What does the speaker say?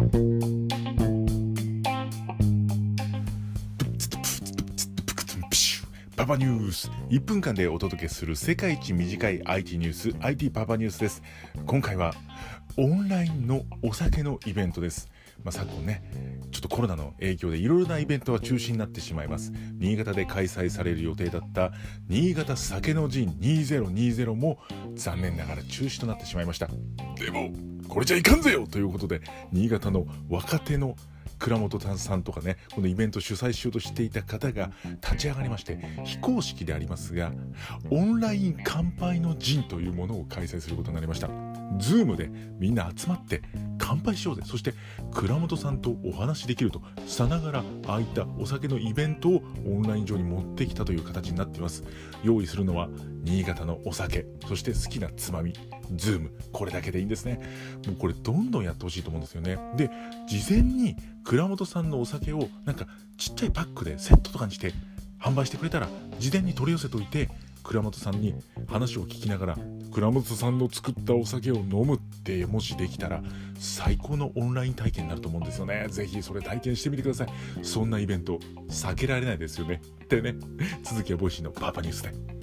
Bye. パパニュース1分間でお届けする世界一短い IT ニュース IT パパニュースです。今回はオンラインのお酒のイベントです。まあ、昨今ねちょっとコロナの影響でいろいろなイベントは中止になってしまいます。新潟で開催される予定だった新潟酒の陣2020も残念ながら中止となってしまいました。でもこれじゃいかんぜよということで新潟の若手の倉本さんとかねこのイベント主催しようとしていた方が立ち上がりまして非公式でありますがオンライン乾杯の陣というものを開催することになりました。Zoom でみんな集まって乾杯しようぜ。そして倉本さんとお話しできるとさながらああいったお酒のイベントをオンライン上に持ってきたという形になっています。用意するのは新潟のお酒そして好きなつまみズーム。これだけでいいんですね。もうこれどんどんやってほしいと思うんですよね。で事前に蔵元さんのお酒をなんかちっちゃいパックでセットとかにして販売してくれたら事前に取り寄せといて蔵元さんに話を聞きながら蔵元さんの作ったお酒を飲むってもしできたら最高のオンライン体験になると思うんですよね。ぜひそれ体験してみてください。そんなイベント避けられないですよね。ってね。続きはボイシーのパパニュースで。